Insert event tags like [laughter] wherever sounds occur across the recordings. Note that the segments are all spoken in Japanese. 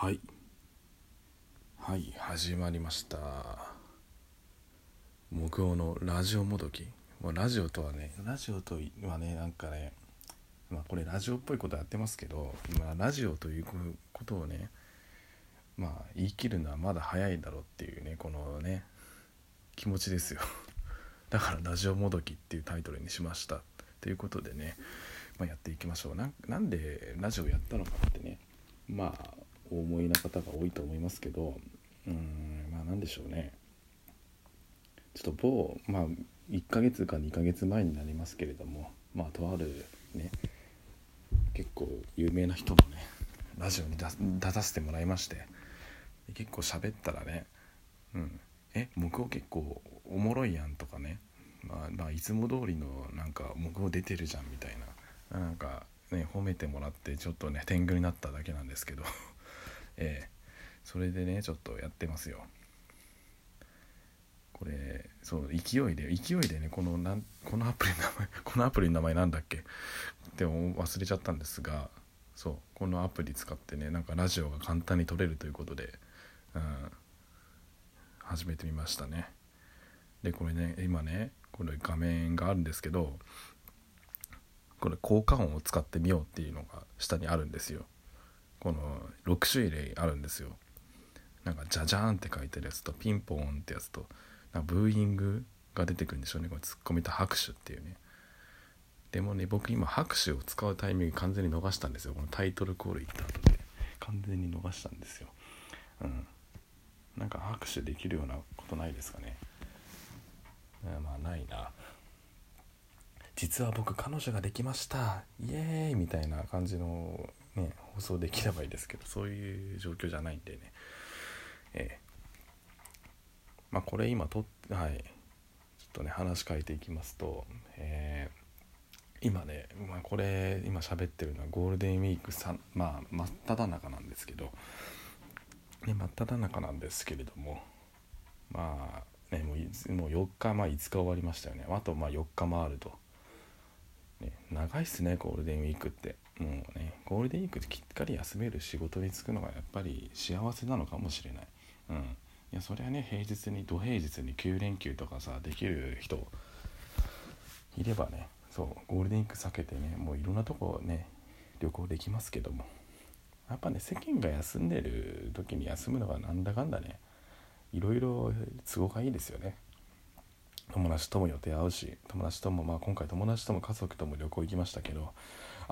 はい。はい始まりました。木曜のラジオもどき。もうラジオとはねラジオとはねなんかねまあこれラジオっぽいことやってますけど、まあ、ラジオということをねまあ言い切るのはまだ早いだろうっていうねこのね気持ちですよ。[laughs] だからラジオもどきっていうタイトルにしました。ということでね、まあ、やっていきましょう。ななんでラジオやったのかってねまあお思いな方が多いと思いますけどうんまあ何でしょうね。ちょっと某まあ1ヶ月か2ヶ月前になりますけれどもまあとあるね結構有名な人のねラジオに出させてもらいまして結構喋ったらね「うんえ向こう結構おもろいやん」とかねまあ、まあ、いつも通りのなんか向こう出てるじゃんみたいななんかね褒めてもらってちょっとね天狗になっただけなんですけど。えー、それでねちょっとやってますよ。これそう勢いで勢いでねこのなんこのアプリの名前 [laughs] このアプリの名前なんだっけ？って忘れちゃったんですがそうこのアプリ使ってねなんかラジオが簡単に撮れるということで、うん、始めてみましたね。でこれね今ねこれ画面があるんですけどこれ効果音を使ってみようっていうのが下にあるんですよ。この6種類あるんですよ。なんか「じゃじゃーん」って書いてるやつと「ピンポーン」ってやつとなんかブーイングが出てくるんでしょうね。これツッコミと拍手っていうね。でもね僕今拍手を使うタイミング完全に逃したんですよ。このタイトルコール行った後で。完全に逃したんですよ。うん。なんか拍手できるようなことないですかね。まあないな。実は僕彼女ができました。イエーイみたいな感じのね放送できればいいですけどそういう状況じゃないんでね。えー、まあこれ今とはい。ちょっとね話変えていきますとえー、今ね、まあ、これ今喋ってるのはゴールデンウィーク3まあ真っ只中なんですけどね真っ只中なんですけれどもまあねもうもう4日まあ5日終わりましたよね。あとまあ4日もあると。ね、長いっすねゴールデンウィークって。もうねゴールデンウィークできっかり休める仕事に就くのがやっぱり幸せなのかもしれない。うん。いやそれはね平日に土平日に9連休とかさできる人いればねそうゴールデンウィーク避けてねもういろんなとこね旅行できますけども。やっぱね世間が休んでる時に休むのがなんだかんだねいろいろ都合がいいですよね。友達とも予定合うし友達ともまあ今回友達とも家族とも旅行行きましたけど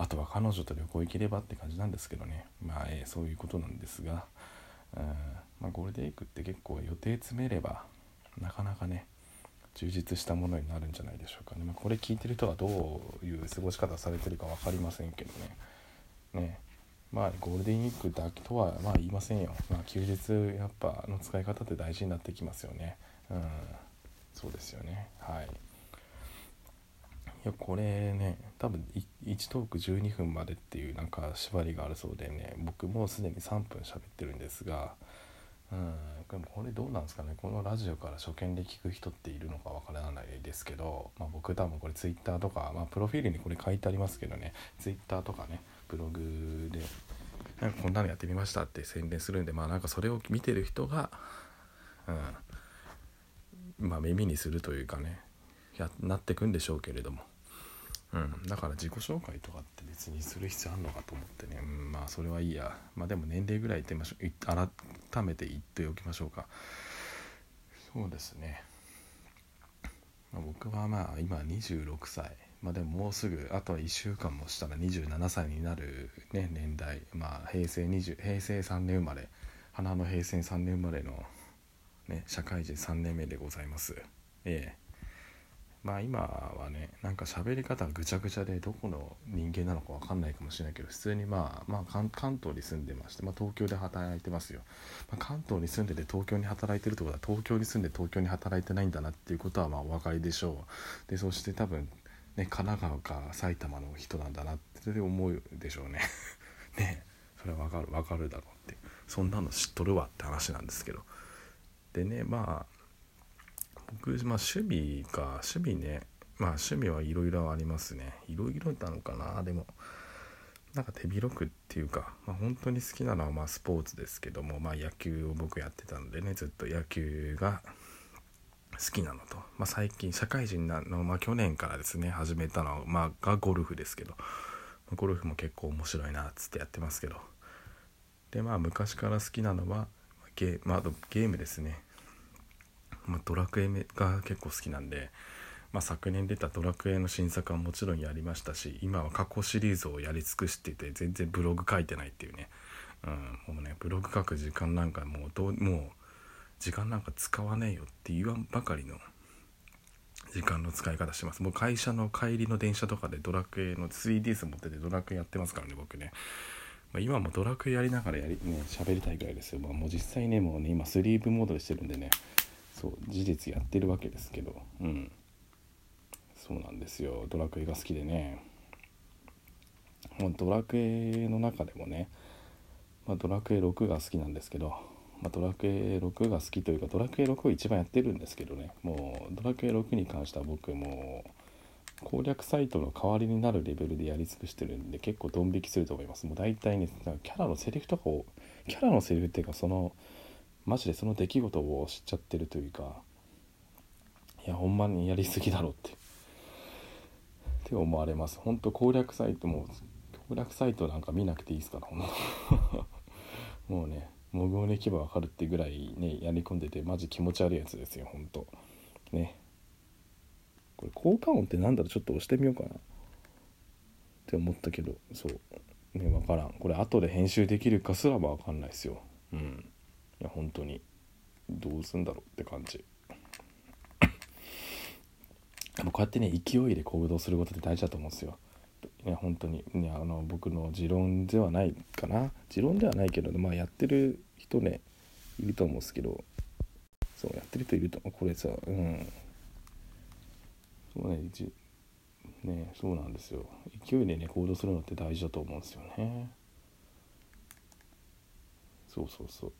あとは彼女と旅行行ければって感じなんですけどね。まあ、えー、そういうことなんですが、うんまあ、ゴールデンウィークって結構予定詰めればなかなかね充実したものになるんじゃないでしょうかね、まあ、これ聞いてる人はどういう過ごし方されてるか分かりませんけどね。ね。まあゴールデンウィークだけとはまあ言いませんよ、まあ、休日やっぱの使い方って大事になってきますよね。うん。そうですよね。はい。やこれね多分1トーク12分までっていうなんか縛りがあるそうでね僕もうすでに3分喋ってるんですがうんでもこれどうなんですかねこのラジオから初見で聞く人っているのかわからないですけど、まあ、僕多分これ Twitter とか、まあ、プロフィールにこれ書いてありますけどね Twitter とかねブログでなんかこんなのやってみましたって宣伝するんでまあなんかそれを見てる人がうんまあ、耳にするというかねやなってくんでしょうけれども、うん、だから自己紹介とかって別にする必要あるのかと思ってね、うん、まあそれはいいや。まあでも年齢ぐらいってみましょう。改めて言っておきましょうか。そうですね、まあ、僕はまあ今26歳。まあでももうすぐあとは1週間もしたら27歳になる、ね、年代。まあ平成20平成3年生まれ。花の平成3年生まれのね、社会人3年目でございます。ええ。まあ今はねなんか喋り方がぐちゃぐちゃでどこの人間なのか分かんないかもしれないけど普通にまあまあ関東に住んでまして、まあ、東京で働いてますよ、まあ、関東に住んでて東京に働いてるってことは東京に住んで東京に働いてないんだなっていうことはまあお分かりでしょう。でそして多分ね神奈川か埼玉の人なんだなって思うでしょうね。[laughs] ね。それは分かる分かるだろうって。そんなの知っとるわって話なんですけど。でねまあ僕、まあ、趣味か趣味ね。まあ趣味はいろいろありますね。いろいろなのかな。でもなんか手広くっていうか、まあ、本当に好きなのはまあスポーツですけども、まあ、野球を僕やってたのでねずっと野球が好きなのと、まあ、最近社会人なの、まあ、去年からですね始めたのは、まあ、がゴルフですけどゴルフも結構面白いなっつってやってますけど。でまあ昔から好きなのはゲー,、まあ、ゲームですね、まあ、ドラクエが結構好きなんでまあ、昨年出た「ドラクエ」の新作はもちろんやりましたし今は過去シリーズをやり尽くしてて全然ブログ書いてないっていうね、うん、もうねブログ書く時間なんかもうどうもう時間なんか使わねえよって言わんばかりの時間の使い方してます。もう会社の帰りの電車とかでドラクエの 3DS 持っててドラクエやってますからね僕ね、まあ、今もドラクエやりながらやりね喋りたいぐらいですよ、まあ、もう実際ねもうね今スリーブモードでしてるんでね。そう事実やってるわけですけど。うん。そうなんですよ。ドラクエが好きでね。もうドラクエの中でもね、まあ、ドラクエ6が好きなんですけど、まあ、ドラクエ6が好きというかドラクエ6を一番やってるんですけどね。もうドラクエ6に関しては僕もう攻略サイトの代わりになるレベルでやり尽くしてるんで結構ドン引きすると思います。もう大体ねキャラのセリフとかをキャラのセリフっていうかそのマジでその出来事を知っちゃってるというかいやほんまにやりすぎだろって。[laughs] って思われます。本当攻略サイトも攻略サイトなんか見なくていいですから本当 [laughs] もうね模倣に行けば分かるってぐらいねやり込んでてマジ気持ち悪いやつですよ本当ね。これ効果音って何だろう？ちょっと押してみようかな。って思ったけどそう。ね分からん。これ後で編集できるかすらば分かんないですよ。うん。や本当に。どうすんだろうって感じ。[laughs] こうやってね勢いで行動することって大事だと思うんですよ。ね、本当に、ね、あの僕の持論ではないかな。持論ではないけど、まあ、やってる人ねいると思うんですけど。そうやってる人いるとこれさうん。そうねじねそうなんですよ。勢いでね行動するのって大事だと思うんですよね。そうそうそう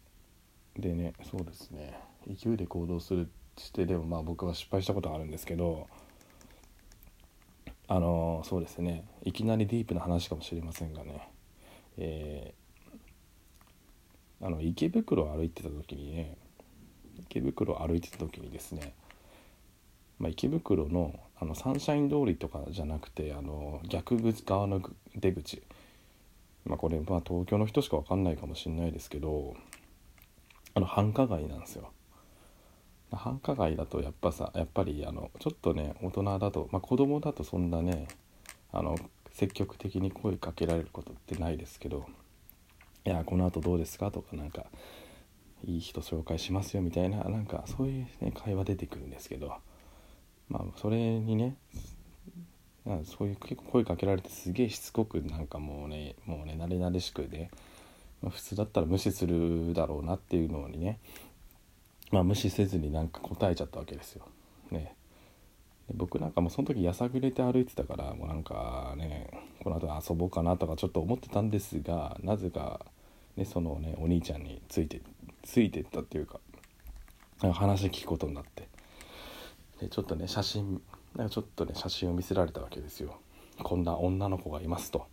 でねそうですね。勢いで行動するしてでもまあ僕は失敗したことがあるんですけどあのそうですね。いきなりディープな話かもしれませんがね、えー、あの池袋を歩いてた時にね池袋を歩いてた時にですね、まあ、池袋のあのサンシャイン通りとかじゃなくてあの逆口側の出口。まあこれまあ東京の人しか分かんないかもしれないですけどあの繁華街なんですよ。繁華街だとやっぱさやっぱりあのちょっとね大人だと、まあ、子供だとそんなねあの積極的に声かけられることってないですけど「いやこのあとどうですか?」とかなんか「いい人紹介しますよ」みたいななんかそういう、ね、会話出てくるんですけどまあそれにねそういう結構声かけられてすげえしつこくなんかもうねもうね慣れ慣れしくね、普通だったら無視するだろうなっていうのにねまあ、無視せずになんか答えちゃったわけですよ。ね、僕なんかもうその時やさぐれて歩いてたからもうなんかねこの後遊ぼうかなとかちょっと思ってたんですがなぜか、ね、そのねお兄ちゃんについてついてったっていうか話聞くことになってでちょっとね写真なんかちょっとね写真を見せられたわけですよ。こんな女の子がいますと。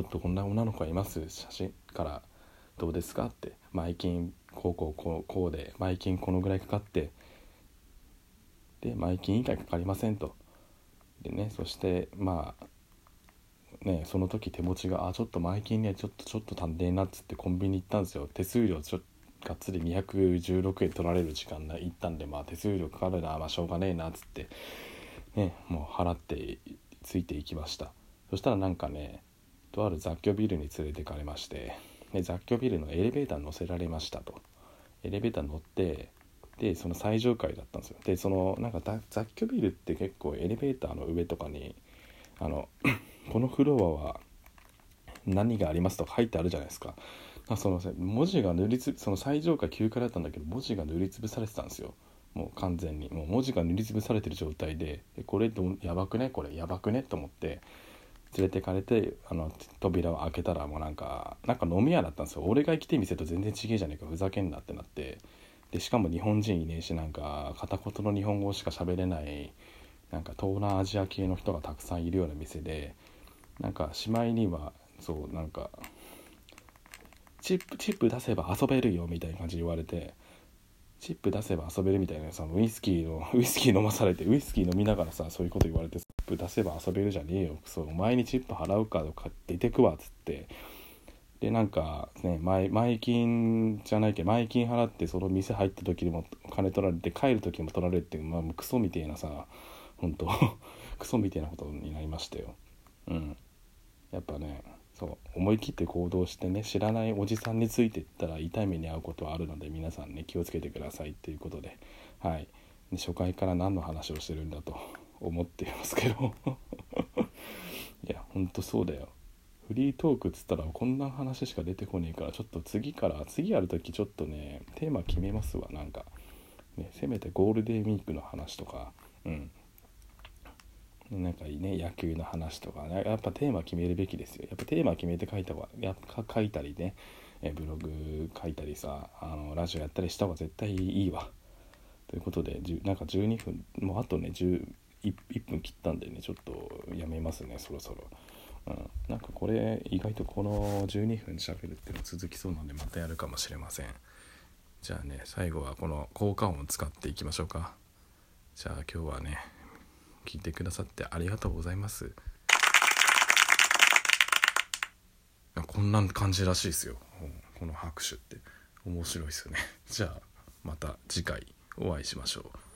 ょっとこんな女の子がいます写真からどうですか？って前金こうこうこうこうで前金このぐらいかかってで前金以外かかりませんと。でねそしてまあねその時手持ちがあちょっと前金ねちょっとちょっと足んねえなっつってコンビニ行ったんですよ。手数料ちょっがっつり216円取られる時間が行ったんでまあ手数料かかるなまあしょうがねえなっつってねもう払ってついていきました。そしたらなんかねとある雑居ビルに連れてかれましてで雑居ビルのエレベーターに乗せられましたと。エレベーター乗ってでその最上階だったんですよ。でそのなんか雑居ビルって結構エレベーターの上とかにあの [coughs] このフロアは何がありますとか書いてあるじゃないですか。その文字が塗りつその最上階9階だったんだけど文字が塗りつぶされてたんですよ。もう完全に。もう文字が塗りつぶされてる状態で。これどやばくね？これやばくね？と思って。連れてかれてあの扉を開けたらもうなんかなんか飲み屋だったんですよ。俺が来て店と全然違えじゃねえか。ふざけんなってなって。でしかも日本人いねえしなんか片言の日本語しか喋れないなんか東南アジア系の人がたくさんいるような店でなんかしまいにはそうなんかチップチップ出せば遊べるよみたいな感じで言われてチップ出せば遊べるみたいなさウイスキーの [laughs] ウイスキー飲まされてウイスキー飲みながらさそういうこと言われてチップ出せば遊べるじゃねえよ。そうお前にチップ払うかとか出てくわっつって。でなんかね前前金じゃないけど前金払ってその店入った時にも金取られて帰る時も取られるっていうまあクソみてえなさ本当 [laughs] クソみたいなことになりましたよ。うん。やっぱねそう思い切って行動してね知らないおじさんについてったら痛い目に遭うことはあるので皆さんね気をつけてくださいっていうことではい。初回から何の話をしてるんだと [laughs] 思っていますけど。[laughs] いやほんとそうだよ。フリートークっつったらこんな話しか出てこねえからちょっと次から次やる時ちょっとねテーマ決めますわなんか、ね、せめてゴールデンウィークの話とか。うん。なんかね野球の話とか、ね、やっぱテーマ決めるべきですよ。やっぱテーマ決めて書いた方がや書いたりねえブログ書いたりさあのラジオやったりした方が絶対いいわ。ということでなんか12分もうあとね1 1分切ったんでねちょっとやめますねそろそろ。うん、なんかこれ意外とこの12分喋るっていうの続きそうなんでまたやるかもしれません。じゃあね最後はこの効果音を使っていきましょうか。じゃあ今日はね聞いてくださってありがとうございます。こんな感じらしいですよ。この拍手って。面白いですよね。じゃあまた次回お会いしましょう。